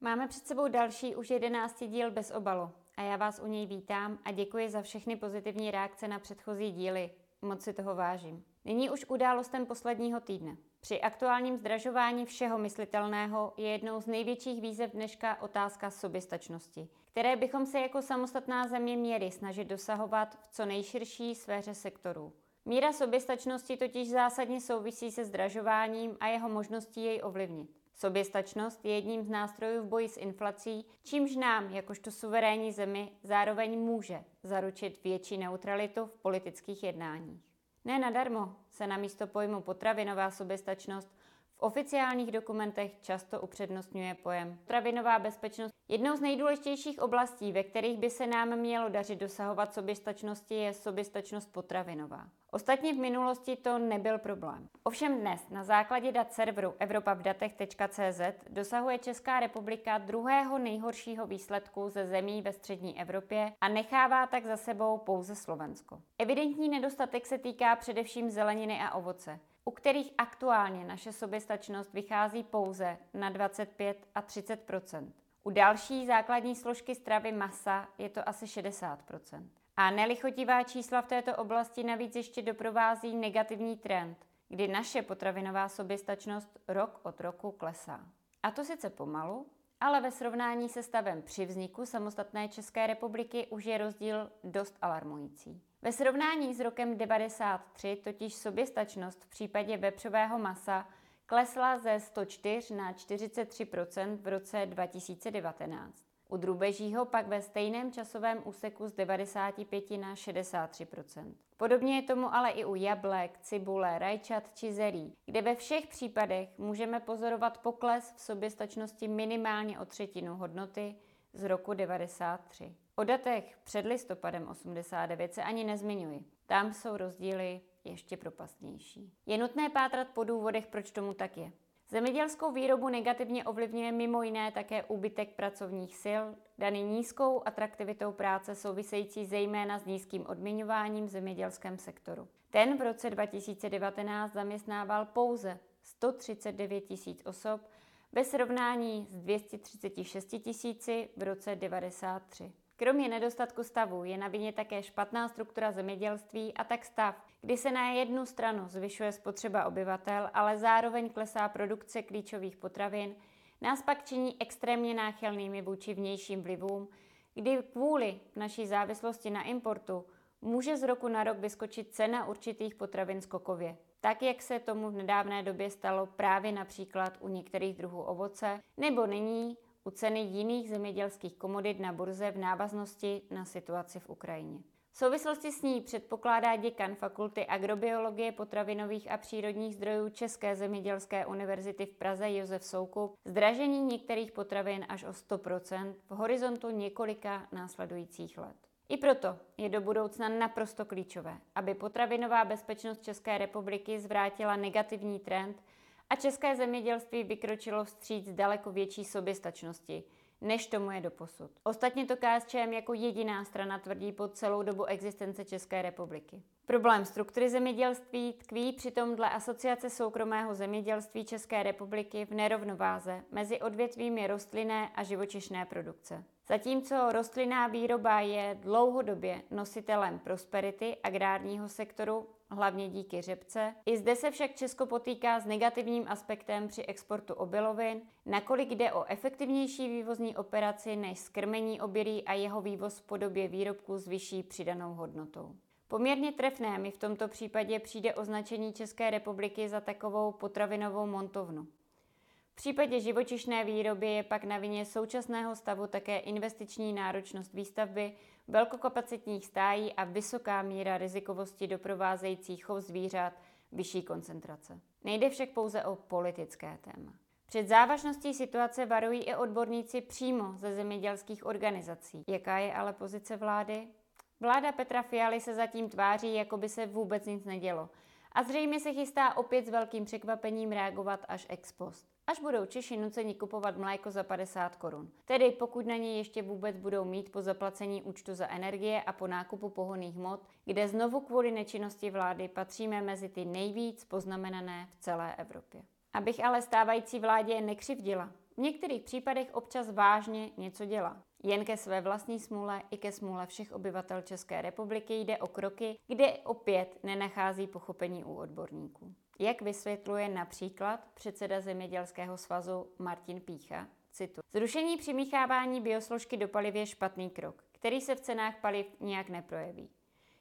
Máme před sebou další, už jedenáctý díl bez obalu a já vás u něj vítám a děkuji za všechny pozitivní reakce na předchozí díly. Moc si toho vážím. Nyní už událostem posledního týdne. Při aktuálním zdražování všeho myslitelného je jednou z největších výzev dneška otázka soběstačnosti, které bychom se jako samostatná země měli snažit dosahovat v co nejširší sféře sektorů. Míra soběstačnosti totiž zásadně souvisí se zdražováním a jeho možností jej ovlivnit. Soběstačnost je jedním z nástrojů v boji s inflací, čímž nám, jakožto suverénní zemi, zároveň může zaručit větší neutralitu v politických jednáních. Ne nadarmo se na místo pojmu potravinová soběstačnost v oficiálních dokumentech často upřednostňuje pojem potravinová bezpečnost. Jednou z nejdůležitějších oblastí, ve kterých by se nám mělo dařit dosahovat soběstačnosti, je soběstačnost potravinová. Ostatně v minulosti to nebyl problém. Ovšem dnes na základě dat serveru evropavdatech.cz dosahuje Česká republika druhého nejhoršího výsledku ze zemí ve střední Evropě a nechává tak za sebou pouze Slovensko. Evidentní nedostatek se týká především zeleniny a ovoce u kterých aktuálně naše soběstačnost vychází pouze na 25 a 30% U další základní složky stravy masa je to asi 60% A nelichotivá čísla v této oblasti navíc ještě doprovází negativní trend, kdy naše potravinová soběstačnost rok od roku klesá. A to sice pomalu, ale ve srovnání se stavem při vzniku samostatné České republiky už je rozdíl dost alarmující. Ve srovnání s rokem 93 totiž soběstačnost v případě vepřového masa klesla ze 104 na 43% v roce 2019. U drůbežího pak ve stejném časovém úseku z 95 na 63% Podobně je tomu ale i u jablek, cibule, rajčat či zelí, kde ve všech případech můžeme pozorovat pokles v soběstačnosti minimálně o třetinu hodnoty z roku 93. O datech před listopadem 89 se ani nezmiňuji. Tam jsou rozdíly ještě propastnější. Je nutné pátrat po důvodech, proč tomu tak je. Zemědělskou výrobu negativně ovlivňuje mimo jiné také úbytek pracovních sil, daný nízkou atraktivitou práce související zejména s nízkým odměňováním v zemědělském sektoru. Ten v roce 2019 zaměstnával pouze 139 tisíc osob ve srovnání s 236 tisíci v roce 1993. Kromě nedostatku stavu je na vině také špatná struktura zemědělství a tak stav, kdy se na jednu stranu zvyšuje spotřeba obyvatel, ale zároveň klesá produkce klíčových potravin, nás pak činí extrémně náchylnými vůči vnějším vlivům, kdy kvůli naší závislosti na importu může z roku na rok vyskočit cena určitých potravin skokově. Tak, jak se tomu v nedávné době stalo právě například u některých druhů ovoce, nebo nyní u ceny jiných zemědělských komodit na burze v návaznosti na situaci v Ukrajině. V souvislosti s ní předpokládá děkan Fakulty agrobiologie potravinových a přírodních zdrojů České zemědělské univerzity v Praze Josef Soukup zdražení některých potravin až o 100% v horizontu několika následujících let. I proto je do budoucna naprosto klíčové, aby potravinová bezpečnost České republiky zvrátila negativní trend a české zemědělství vykročilo vstříc daleko větší soběstačnosti, než tomu je doposud. Ostatně to KSČM jako jediná strana tvrdí po celou dobu existence České republiky. Problém struktury zemědělství tkví přitom dle Asociace soukromého zemědělství České republiky v nerovnováze mezi odvětvími rostlinné a živočišné produkce. Zatímco rostlinná výroba je dlouhodobě nositelem prosperity agrárního sektoru, hlavně díky řepce. I zde se však Česko potýká s negativním aspektem při exportu obilovin, nakolik jde o efektivnější vývozní operaci než skrmení obilí a jeho vývoz v podobě výrobků s vyšší přidanou hodnotou. Poměrně trefné mi v tomto případě přijde označení České republiky za takovou potravinovou montovnu. V případě živočišné výroby je pak na vině současného stavu také investiční náročnost výstavby, velkokapacitních stájí a vysoká míra rizikovosti doprovázející chov zvířat, vyšší koncentrace. Nejde však pouze o politické téma. Před závažností situace varují i odborníci přímo ze zemědělských organizací. Jaká je ale pozice vlády? Vláda Petra Fialy se zatím tváří, jako by se vůbec nic nedělo. A zřejmě se chystá opět s velkým překvapením reagovat až ex post až budou Češi nuceni kupovat mléko za 50 korun. Tedy pokud na ně ještě vůbec budou mít po zaplacení účtu za energie a po nákupu pohonných hmot, kde znovu kvůli nečinnosti vlády patříme mezi ty nejvíc poznamenané v celé Evropě. Abych ale stávající vládě nekřivdila, v některých případech občas vážně něco dělá. Jen ke své vlastní smůle i ke smůle všech obyvatel České republiky jde o kroky, kde opět nenachází pochopení u odborníků. Jak vysvětluje například předseda Zemědělského svazu Martin Pícha, citu. Zrušení přimíchávání biosložky do paliv je špatný krok, který se v cenách paliv nijak neprojeví.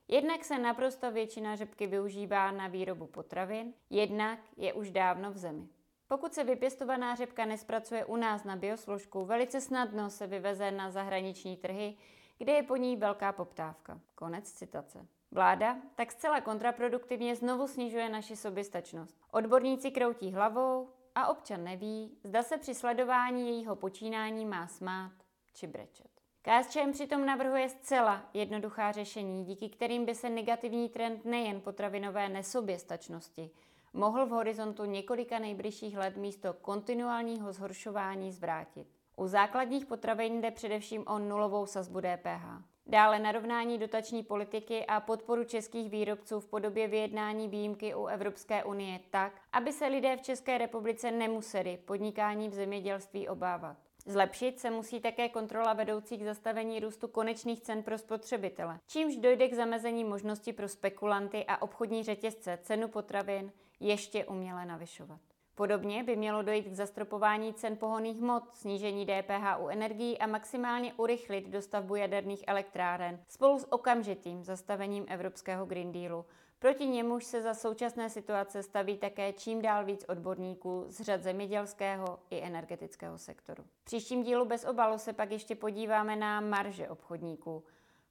Jednak se naprosto většina řepky využívá na výrobu potravin, jednak je už dávno v zemi. Pokud se vypěstovaná řepka nespracuje u nás na biosložku, velice snadno se vyveze na zahraniční trhy, kde je po ní velká poptávka. Konec citace. Vláda tak zcela kontraproduktivně znovu snižuje naši soběstačnost. Odborníci kroutí hlavou a občan neví, zda se při sledování jejího počínání má smát či brečet. KSČM přitom navrhuje zcela jednoduchá řešení, díky kterým by se negativní trend nejen potravinové nesoběstačnosti mohl v horizontu několika nejbližších let místo kontinuálního zhoršování zvrátit. U základních potravin jde především o nulovou sazbu DPH. Dále narovnání dotační politiky a podporu českých výrobců v podobě vyjednání výjimky u Evropské unie tak, aby se lidé v České republice nemuseli podnikání v zemědělství obávat. Zlepšit se musí také kontrola vedoucí k zastavení růstu konečných cen pro spotřebitele, čímž dojde k zamezení možnosti pro spekulanty a obchodní řetězce cenu potravin ještě uměle navyšovat. Podobně by mělo dojít k zastropování cen pohoných hmot, snížení DPH u energií a maximálně urychlit dostavbu jaderných elektráren spolu s okamžitým zastavením Evropského Green Dealu. Proti němuž se za současné situace staví také čím dál víc odborníků z řad zemědělského i energetického sektoru. V příštím dílu bez obalu se pak ještě podíváme na marže obchodníků,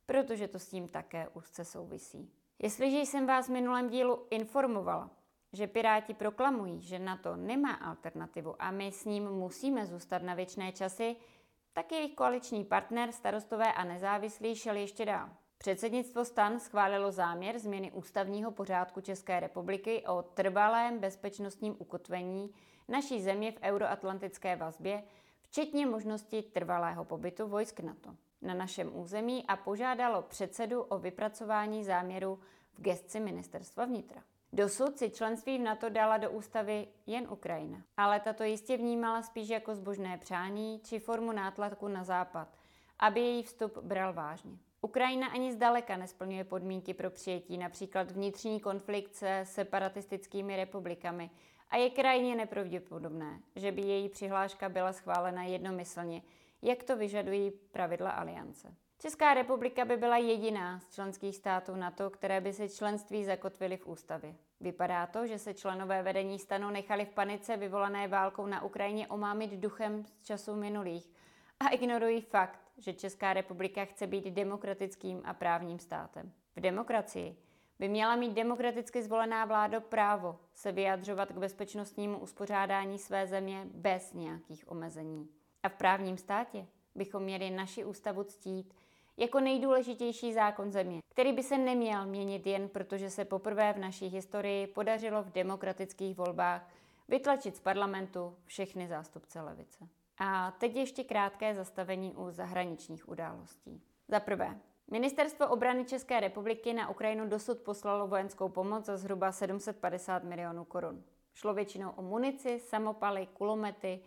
protože to s tím také úzce souvisí. Jestliže jsem vás v minulém dílu informovala, že Piráti proklamují, že na to nemá alternativu a my s ním musíme zůstat na věčné časy, tak jejich koaliční partner starostové a nezávislí šel ještě dál. Předsednictvo stan schválilo záměr změny ústavního pořádku České republiky o trvalém bezpečnostním ukotvení naší země v euroatlantické vazbě, včetně možnosti trvalého pobytu vojsk NATO na našem území a požádalo předsedu o vypracování záměru v gestci ministerstva vnitra. Dosud si členství v NATO dala do ústavy jen Ukrajina, ale tato jistě vnímala spíš jako zbožné přání či formu nátlaku na západ, aby její vstup bral vážně. Ukrajina ani zdaleka nesplňuje podmínky pro přijetí, například vnitřní konflikt se separatistickými republikami a je krajně nepravděpodobné, že by její přihláška byla schválena jednomyslně, jak to vyžadují pravidla aliance. Česká republika by byla jediná z členských států NATO, které by si členství zakotvily v ústavě. Vypadá to, že se členové vedení stanu nechali v panice vyvolané válkou na Ukrajině omámit duchem z časů minulých a ignorují fakt, že Česká republika chce být demokratickým a právním státem. V demokracii by měla mít demokraticky zvolená vláda právo se vyjadřovat k bezpečnostnímu uspořádání své země bez nějakých omezení. A v právním státě bychom měli naši ústavu ctít jako nejdůležitější zákon země, který by se neměl měnit jen protože se poprvé v naší historii podařilo v demokratických volbách vytlačit z parlamentu všechny zástupce levice. A teď ještě krátké zastavení u zahraničních událostí. Za prvé, Ministerstvo obrany České republiky na Ukrajinu dosud poslalo vojenskou pomoc za zhruba 750 milionů korun. Šlo většinou o munici, samopaly, kulomety,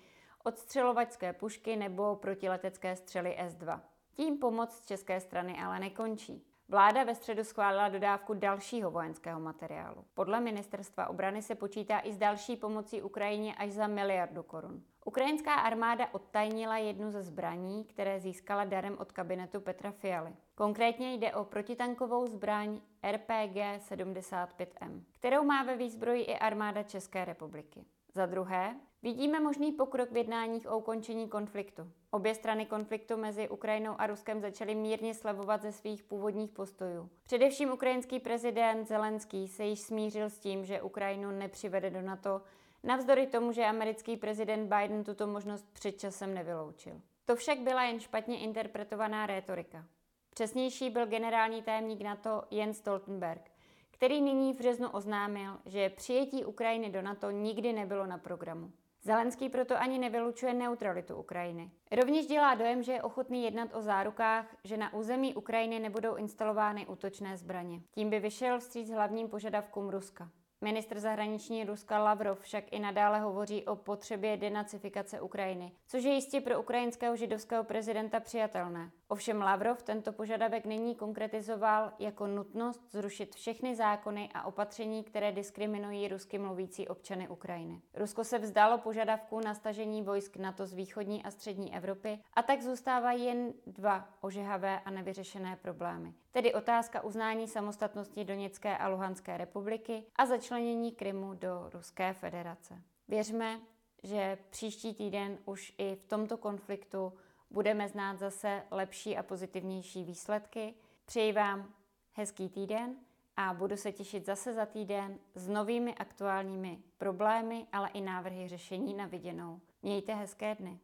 odstřelovačské pušky nebo protiletecké střely S-2. Tím pomoc z české strany ale nekončí. Vláda ve středu schválila dodávku dalšího vojenského materiálu. Podle ministerstva obrany se počítá i s další pomocí Ukrajině až za miliardu korun. Ukrajinská armáda odtajnila jednu ze zbraní, které získala darem od kabinetu Petra Fialy. Konkrétně jde o protitankovou zbraň RPG 75M, kterou má ve výzbroji i armáda České republiky. Za druhé, vidíme možný pokrok v jednáních o ukončení konfliktu. Obě strany konfliktu mezi Ukrajinou a Ruskem začaly mírně slevovat ze svých původních postojů. Především ukrajinský prezident Zelenský se již smířil s tím, že Ukrajinu nepřivede do NATO, navzdory tomu, že americký prezident Biden tuto možnost před časem nevyloučil. To však byla jen špatně interpretovaná rétorika. Přesnější byl generální tajemník NATO Jens Stoltenberg, který nyní v březnu oznámil, že přijetí Ukrajiny do NATO nikdy nebylo na programu. Zelenský proto ani nevylučuje neutralitu Ukrajiny. Rovněž dělá dojem, že je ochotný jednat o zárukách, že na území Ukrajiny nebudou instalovány útočné zbraně. Tím by vyšel vstříc hlavním požadavkům Ruska. Ministr zahraniční Ruska Lavrov však i nadále hovoří o potřebě denacifikace Ukrajiny, což je jistě pro ukrajinského židovského prezidenta přijatelné. Ovšem Lavrov tento požadavek nyní konkretizoval jako nutnost zrušit všechny zákony a opatření, které diskriminují rusky mluvící občany Ukrajiny. Rusko se vzdalo požadavku na stažení vojsk NATO z východní a střední Evropy a tak zůstávají jen dva ožehavé a nevyřešené problémy. Tedy otázka uznání samostatnosti Doněcké a Luhanské republiky a začlenění Krymu do Ruské federace. Věřme, že příští týden už i v tomto konfliktu budeme znát zase lepší a pozitivnější výsledky. Přeji vám hezký týden a budu se těšit zase za týden s novými aktuálními problémy, ale i návrhy řešení na viděnou. Mějte hezké dny.